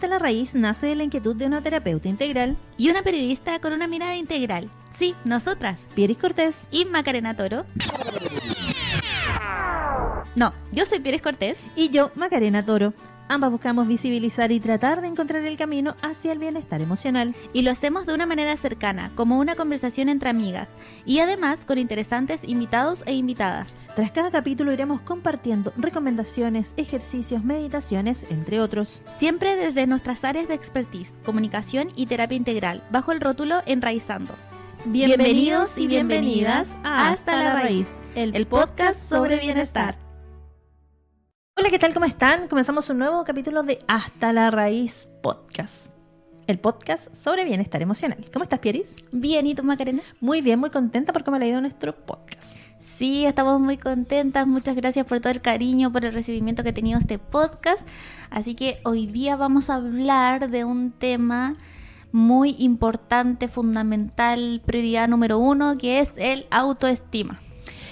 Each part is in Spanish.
Hasta la raíz nace de la inquietud de una terapeuta integral y una periodista con una mirada integral. Sí, nosotras. Pieris Cortés y Macarena Toro. No, yo soy Pieris Cortés. Y yo, Macarena Toro. Ambas buscamos visibilizar y tratar de encontrar el camino hacia el bienestar emocional. Y lo hacemos de una manera cercana, como una conversación entre amigas. Y además con interesantes invitados e invitadas. Tras cada capítulo iremos compartiendo recomendaciones, ejercicios, meditaciones, entre otros. Siempre desde nuestras áreas de expertise, comunicación y terapia integral, bajo el rótulo Enraizando. Bienvenidos y bienvenidas a Hasta la Raíz, el podcast sobre bienestar. Hola, ¿qué tal? ¿Cómo están? Comenzamos un nuevo capítulo de Hasta la Raíz Podcast. El podcast sobre bienestar emocional. ¿Cómo estás, Pieris? Bien, ¿y tú, Macarena? Muy bien, muy contenta porque me ha leído nuestro podcast. Sí, estamos muy contentas. Muchas gracias por todo el cariño, por el recibimiento que ha tenido este podcast. Así que hoy día vamos a hablar de un tema muy importante, fundamental, prioridad número uno, que es el autoestima.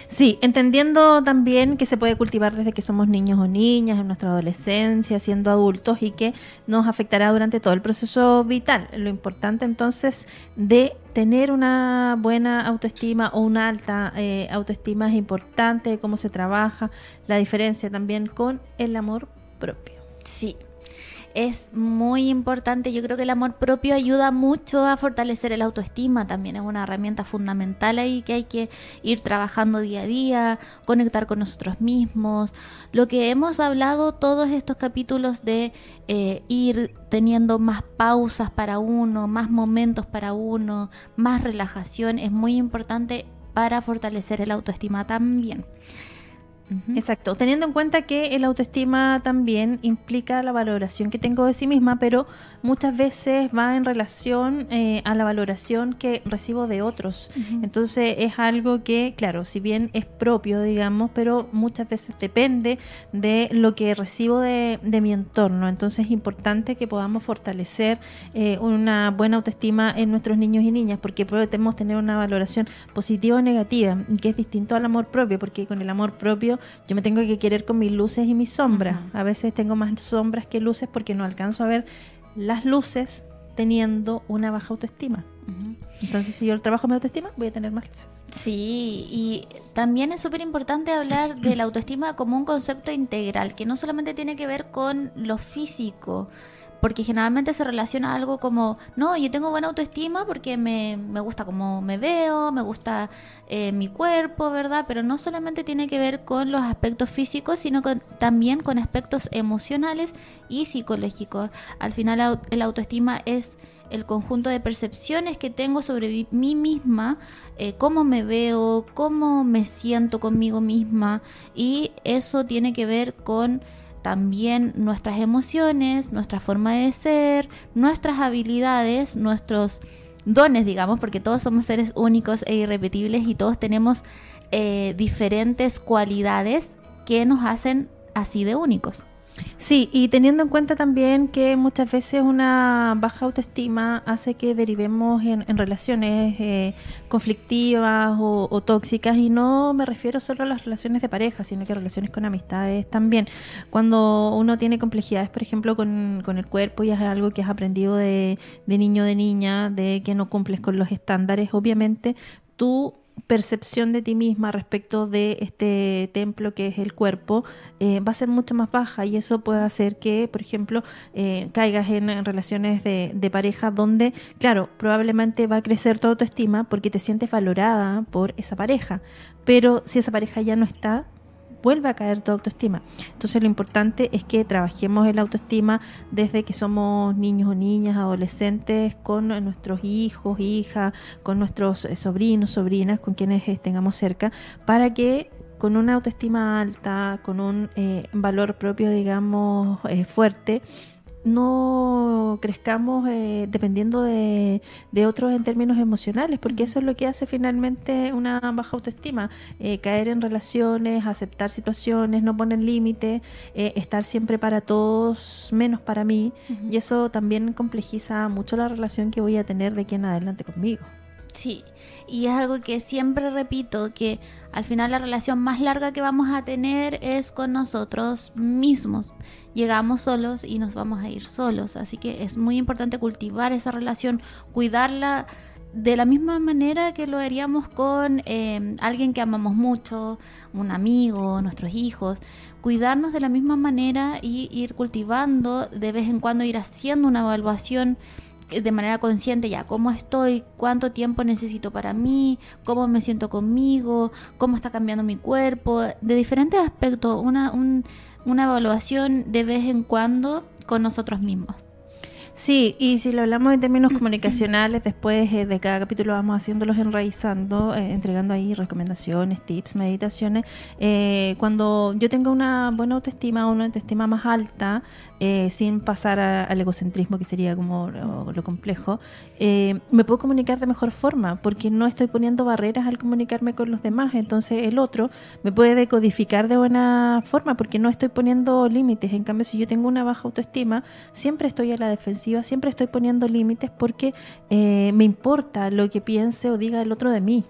Sí, entendiendo también que se puede cultivar desde que somos niños o niñas, en nuestra adolescencia, siendo adultos y que nos afectará durante todo el proceso vital. Lo importante entonces de tener una buena autoestima o una alta eh, autoestima es importante, cómo se trabaja, la diferencia también con el amor propio. Sí, es muy importante. Yo creo que el amor propio ayuda mucho a fortalecer el autoestima. También es una herramienta fundamental ahí que hay que ir trabajando día a día, conectar con nosotros mismos. Lo que hemos hablado todos estos capítulos de eh, ir teniendo más pausas para uno, más momentos para uno, más relajación, es muy importante para fortalecer el autoestima también. Exacto, teniendo en cuenta que el autoestima también implica la valoración que tengo de sí misma, pero muchas veces va en relación eh, a la valoración que recibo de otros. Entonces es algo que, claro, si bien es propio, digamos, pero muchas veces depende de lo que recibo de, mi entorno. Entonces es importante que podamos fortalecer eh, una buena autoestima en nuestros niños y niñas, porque podemos tener una valoración positiva o negativa, que es distinto al amor propio, porque con el amor propio yo me tengo que querer con mis luces y mis sombras. A veces tengo más sombras que luces porque no alcanzo a ver las luces teniendo una baja autoestima. Entonces, si yo trabajo mi autoestima, voy a tener más luces. Sí, y también es súper importante hablar de la autoestima como un concepto integral, que no solamente tiene que ver con lo físico, porque generalmente se relaciona algo como, no, yo tengo buena autoestima porque me, me gusta cómo me veo, me gusta eh, mi cuerpo, ¿verdad? Pero no solamente tiene que ver con los aspectos físicos, sino también con aspectos emocionales y psicológicos. Al final el autoestima es el conjunto de percepciones que tengo sobre mí misma, eh, cómo me veo, cómo me siento conmigo misma y eso tiene que ver con también nuestras emociones, nuestra forma de ser, nuestras habilidades, nuestros dones, digamos, porque todos somos seres únicos e irrepetibles y todos tenemos eh, diferentes cualidades que nos hacen así de únicos. Sí, y teniendo en cuenta también que muchas veces una baja autoestima hace que derivemos en, relaciones eh, conflictivas o, tóxicas, y no me refiero solo a las relaciones de pareja, sino que relaciones con amistades también. Cuando uno tiene complejidades, por ejemplo, con, el cuerpo y es algo que has aprendido de, de niño de niña, de que no cumples con los estándares, obviamente tú percepción de ti misma respecto de este templo que es el cuerpo eh, va a ser mucho más baja y eso puede hacer que, por ejemplo, eh, caigas en, relaciones de, de, pareja donde, claro, probablemente va a crecer tu autoestima porque te sientes valorada por esa pareja, pero si esa pareja ya no está, vuelve a caer tu autoestima. Entonces lo importante es que trabajemos el autoestima desde que somos niños o niñas, adolescentes, con nuestros hijos, hijas, con nuestros eh, sobrinos, sobrinas, con quienes tengamos cerca, para que con una autoestima alta, con un eh, valor propio, digamos, eh, fuerte, no crezcamos eh, dependiendo de, otros en términos emocionales, porque eso es lo que hace finalmente una baja autoestima, eh, caer en relaciones, aceptar situaciones, no poner límites, eh, estar siempre para todos, menos para mí, y eso también complejiza mucho la relación que voy a tener de aquí en adelante conmigo. Sí, y es algo que siempre repito, que al final la relación más larga que vamos a tener es con nosotros mismos. Llegamos solos y nos vamos a ir solos, así que es muy importante cultivar esa relación, cuidarla de la misma manera que lo haríamos con eh, alguien que amamos mucho, un amigo, nuestros hijos, cuidarnos de la misma manera y ir cultivando, de vez en cuando ir haciendo una evaluación de manera consciente ya cómo estoy, cuánto tiempo necesito para mí, cómo me siento conmigo, cómo está cambiando mi cuerpo, de diferentes aspectos, una, una evaluación de vez en cuando con nosotros mismos. Sí, y si lo hablamos en términos comunicacionales, después eh, de cada capítulo vamos haciéndolos enraizando, eh, entregando ahí recomendaciones, tips, meditaciones. Eh, cuando yo tengo una buena autoestima o una autoestima más alta, sin pasar al egocentrismo, que sería como lo, complejo, me puedo comunicar de mejor forma, porque no estoy poniendo barreras al comunicarme con los demás. Entonces el otro me puede decodificar de buena forma, porque no estoy poniendo límites. En cambio, si yo tengo una baja autoestima, siempre estoy a la defensiva siempre estoy poniendo límites porque eh, me importa lo que piense o diga el otro de mí.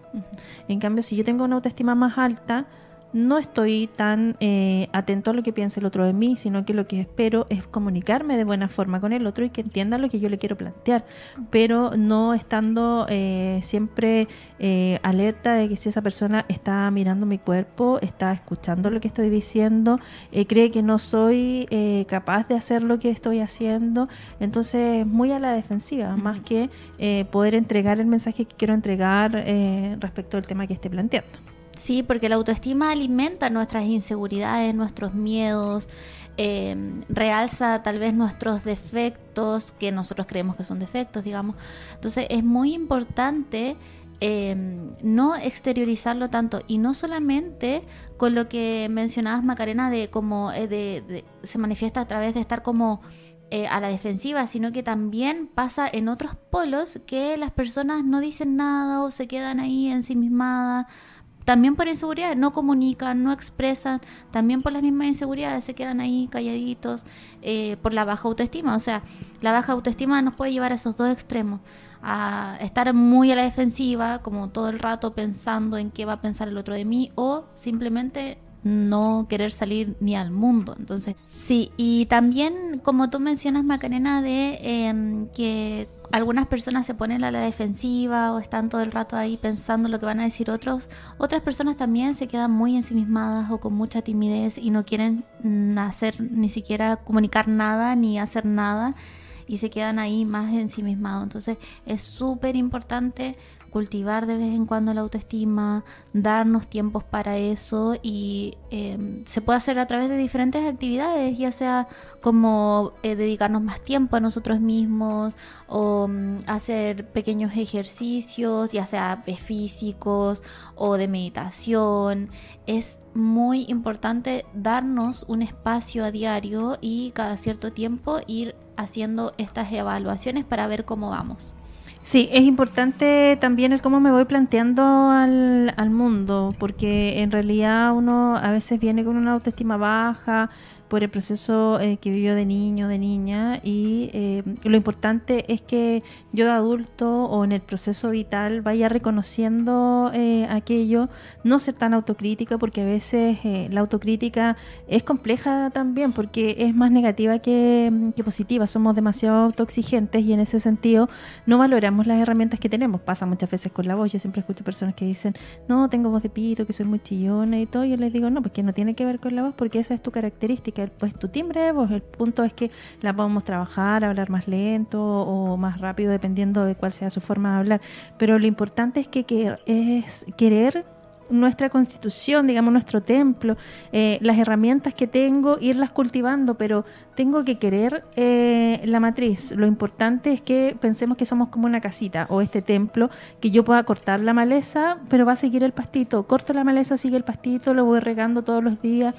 En cambio, si yo tengo una autoestima más alta, no estoy tan eh, atento a lo que piensa el otro de mí, sino que lo que espero es comunicarme de buena forma con el otro y que entienda lo que yo le quiero plantear, pero no estando eh, siempre eh, alerta de que si esa persona está mirando mi cuerpo, está escuchando lo que estoy diciendo, cree que no soy capaz de hacer lo que estoy haciendo, entonces muy a la defensiva, más que poder entregar el mensaje que quiero entregar respecto al tema que esté planteando. Sí, porque la autoestima alimenta nuestras inseguridades, nuestros miedos, em, realza tal vez nuestros defectos que nosotros creemos que son defectos, digamos. Entonces es muy importante em, no exteriorizarlo tanto y no solamente con lo que mencionabas Macarena de cómo eh, se manifiesta a través de estar como eh, a la defensiva, sino que también pasa en otros polos que las personas no dicen nada o se quedan ahí ensimismadas también por inseguridad, no comunican, no expresan, también por las mismas inseguridades se quedan ahí calladitos, eh, por la baja autoestima. O sea, la baja autoestima nos puede llevar a esos dos extremos, a estar muy a la defensiva, como todo el rato pensando en qué va a pensar el otro de mí, o simplemente no querer salir ni al mundo. Entonces, sí, y también como tú mencionas, Macarena, de em, que algunas personas se ponen a la defensiva o están todo el rato ahí pensando lo que van a decir otros, otras personas también se quedan muy ensimismadas o con mucha timidez y no quieren hacer ni siquiera comunicar nada ni hacer nada y se quedan ahí más ensimismados. Entonces es súper importante cultivar de vez en cuando la autoestima, darnos tiempos para eso y em, se puede hacer a través de diferentes actividades, ya sea como eh, dedicarnos más tiempo a nosotros mismos o mm, hacer pequeños ejercicios, ya sea físicos o de meditación. Es muy importante darnos un espacio a diario y cada cierto tiempo ir haciendo estas evaluaciones para ver cómo vamos. Sí, es importante también el cómo me voy planteando al, al mundo, porque en realidad uno a veces viene con una autoestima baja, por el proceso eh, que vivió de niño, de niña, y eh, lo importante es que yo de adulto o en el proceso vital vaya reconociendo eh, aquello, no ser tan autocrítica, porque a veces la autocrítica es compleja también, porque es más negativa que, que, positiva, somos demasiado autoexigentes y en ese sentido no valoramos las herramientas que tenemos, pasa muchas veces con la voz, yo siempre escucho personas que dicen, no, tengo voz de pito, que soy muy chillona y todo, y yo les digo, no, porque no tiene que ver con la voz, porque esa es tu característica pues tu timbre el punto es que la podemos trabajar, hablar más lento o más rápido dependiendo de cuál sea su forma de hablar, pero lo importante es que, es querer nuestra constitución, digamos, nuestro templo, eh, las herramientas que tengo, irlas cultivando, pero tengo que querer eh, la matriz. Lo importante es que pensemos que somos como una casita o este templo, que yo pueda cortar la maleza, pero va a seguir el pastito. Corto la maleza, sigue el pastito, lo voy regando todos los días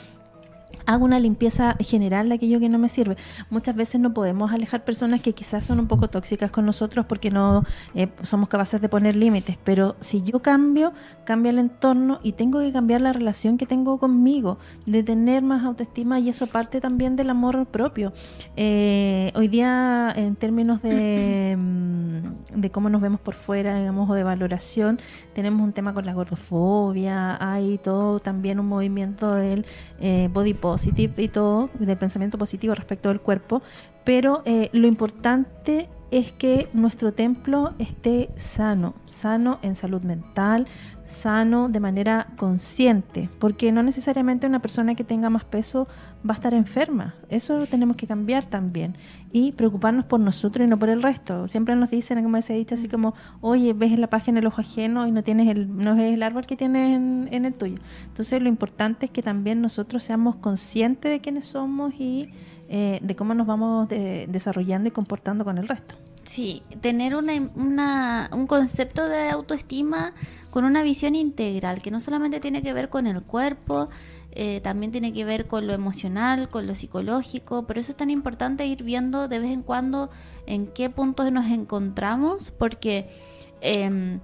hago una limpieza general de aquello que no me sirve. Muchas veces no podemos alejar personas que quizás son un poco tóxicas con nosotros porque no eh, somos capaces de poner límites, pero si yo cambio, cambia el entorno y tengo que cambiar la relación que tengo conmigo, de tener más autoestima y eso parte también del amor propio. Eh, hoy día, en términos de, mm, de cómo nos vemos por fuera, digamos, o de valoración. Tenemos un tema con la gordofobia, hay todo también un movimiento del eh, body positive y todo, del pensamiento positivo respecto del cuerpo, pero eh, lo importante es que nuestro templo esté sano, sano en salud mental, sano de manera consciente, porque no necesariamente una persona que tenga más peso va a estar enferma. Eso lo tenemos que cambiar también y preocuparnos por nosotros y no por el resto. Siempre nos dicen, como se ha dicho, así mm. como, oye, ves en la página el ojo ajeno y no tienes el, no ves el árbol que tienes en, el tuyo. Entonces lo importante es que también nosotros seamos conscientes de quiénes somos y eh, de cómo nos vamos desarrollando y comportando con el resto. Sí, tener una, un concepto de autoestima con una visión integral, que no solamente tiene que ver con el cuerpo, eh, también tiene que ver con lo emocional, con lo psicológico. Por eso es tan importante ir viendo de vez en cuando en qué puntos nos encontramos, porque, em,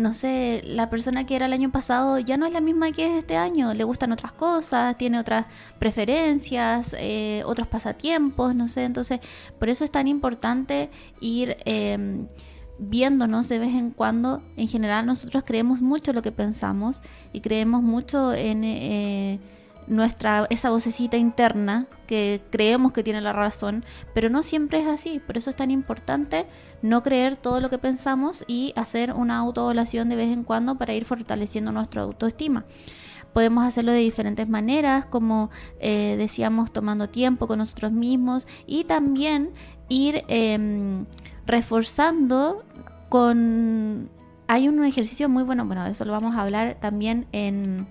no sé, la persona que era el año pasado ya no es la misma que es este año. Le gustan otras cosas, tiene otras preferencias, eh, otros pasatiempos, no sé. Entonces, por eso es tan importante ir em, viéndonos de vez en cuando, en general nosotros creemos mucho lo que pensamos y creemos mucho en eh, nuestra esa vocecita interna que creemos que tiene la razón, pero no siempre es así, por eso es tan importante no creer todo lo que pensamos y hacer una autoevaluación de vez en cuando para ir fortaleciendo nuestra autoestima. Podemos hacerlo de diferentes maneras, como eh, decíamos, tomando tiempo con nosotros mismos y también ir em, reforzando con... Hay un ejercicio muy bueno, bueno, de eso lo vamos a hablar también en,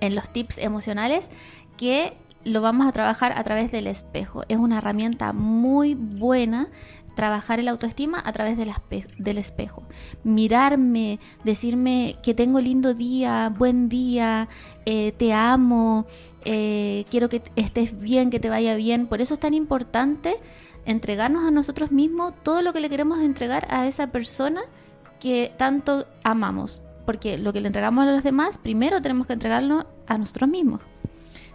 en los tips emocionales, que lo vamos a trabajar a través del espejo. Es una herramienta muy buena trabajar el autoestima a través del, espejo. Mirarme, decirme que tengo lindo día, buen día, eh, te amo, eh, quiero que estés bien, que te vaya bien. Por eso es tan importante entregarnos a nosotros mismos todo lo que le queremos entregar a esa persona que tanto amamos. Porque lo que le entregamos a los demás, primero tenemos que entregarlo a nosotros mismos.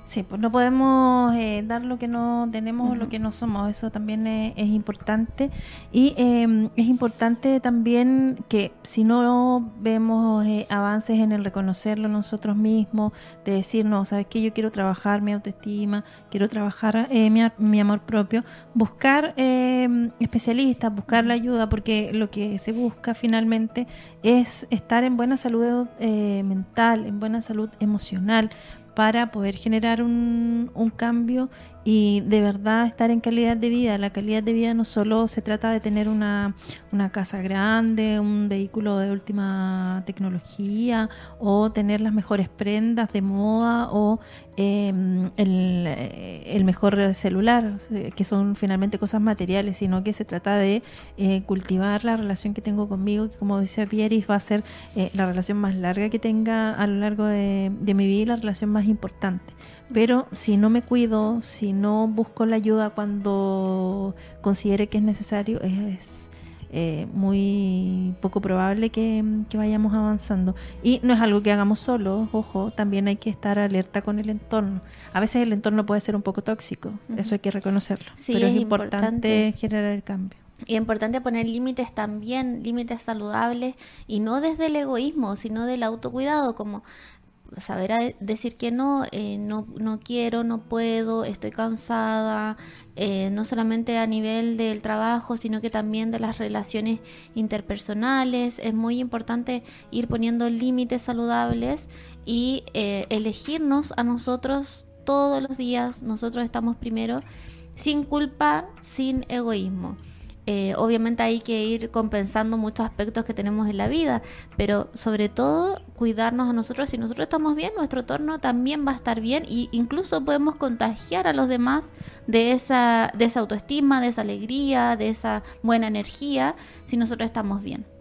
Sí, pues no podemos eh, dar lo que no tenemos o lo que no somos, eso también es, importante. Y em, es importante también que si no vemos eh, avances en el reconocerlo nosotros mismos, de decir, no, sabes que yo quiero trabajar mi autoestima, quiero trabajar eh, mi, mi, amor propio, buscar em, especialistas, buscar la ayuda, porque lo que se busca finalmente es estar en buena salud mental, en buena salud emocional para poder generar un, un cambio y de verdad estar en calidad de vida. La calidad de vida no solo se trata de tener una, una casa grande, un vehículo de última tecnología o tener las mejores prendas de moda o em, el, mejor celular, que son finalmente cosas materiales, sino que se trata de eh, cultivar la relación que tengo conmigo, que como decía Pieris va a ser eh, la relación más larga que tenga a lo largo de, de mi vida y la relación más importante. Pero si no me cuido, si no busco la ayuda cuando considere que es necesario, es eh, muy poco probable que, vayamos avanzando. Y no es algo que hagamos solo, ojo, también hay que estar alerta con el entorno. A veces el entorno puede ser un poco tóxico, eso hay que reconocerlo. pero es, importante generar el cambio. Y es importante poner límites también, límites saludables, y no desde el egoísmo, sino del autocuidado, como saber decir que no, eh, no, no quiero, no puedo, estoy cansada, eh, no solamente a nivel del trabajo, sino que también de las relaciones interpersonales. Es muy importante ir poniendo límites saludables y eh, elegirnos a nosotros todos los días. Nosotros estamos primero sin culpa, sin egoísmo. Eh, obviamente hay que ir compensando muchos aspectos que tenemos en la vida, pero sobre todo cuidarnos a nosotros. Si nosotros estamos bien, nuestro entorno también va a estar bien e incluso podemos contagiar a los demás de esa, de esa autoestima, de esa alegría, de esa buena energía, si nosotros estamos bien.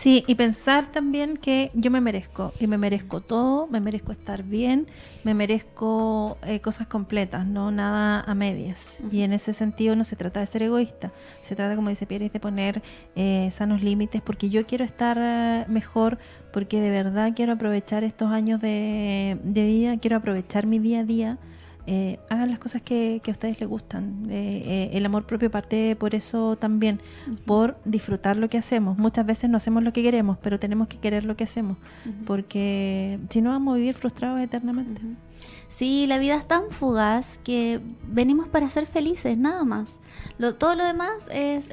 Sí, y pensar también que yo me merezco, y me merezco todo, me merezco estar bien, me merezco eh, cosas completas, no nada a medias. Y en ese sentido no se trata de ser egoísta, se trata, como dice Pierre, de poner eh, sanos límites, porque yo quiero estar eh, mejor, porque de verdad quiero aprovechar estos años de, de vida, quiero aprovechar mi día a día eh, hagan las cosas que, que a ustedes les gustan. Eh, eh, el amor propio parte por eso también, por disfrutar lo que hacemos. Muchas veces no hacemos lo que queremos, pero tenemos que querer lo que hacemos, porque si no vamos a vivir frustrados eternamente. Sí, la vida es tan fugaz que venimos para ser felices, nada más. Lo, todo lo demás es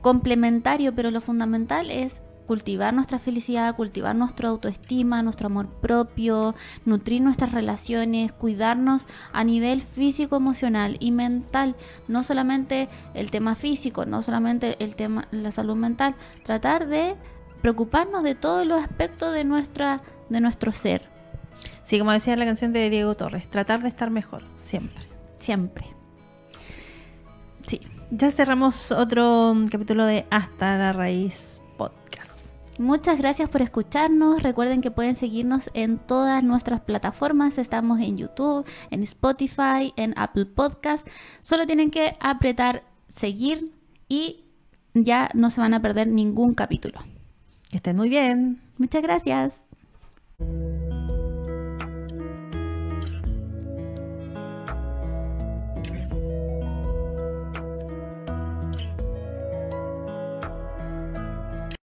complementario, pero lo fundamental es cultivar nuestra felicidad, cultivar nuestra autoestima, nuestro amor propio, nutrir nuestras relaciones, cuidarnos a nivel físico, emocional y mental, no solamente el tema físico, no solamente el tema la salud mental, tratar de preocuparnos de todos los aspectos de nuestra de nuestro ser. Sí, como decía la canción de Diego Torres, tratar de estar mejor, siempre. Siempre. Sí. Ya cerramos otro capítulo de Hasta la Raíz Podcast. Muchas gracias por escucharnos. Recuerden que pueden seguirnos en todas nuestras plataformas. Estamos en YouTube, en Spotify, en Apple Podcast. Solo tienen que apretar seguir y ya no se van a perder ningún capítulo. Que estén muy bien. Muchas gracias.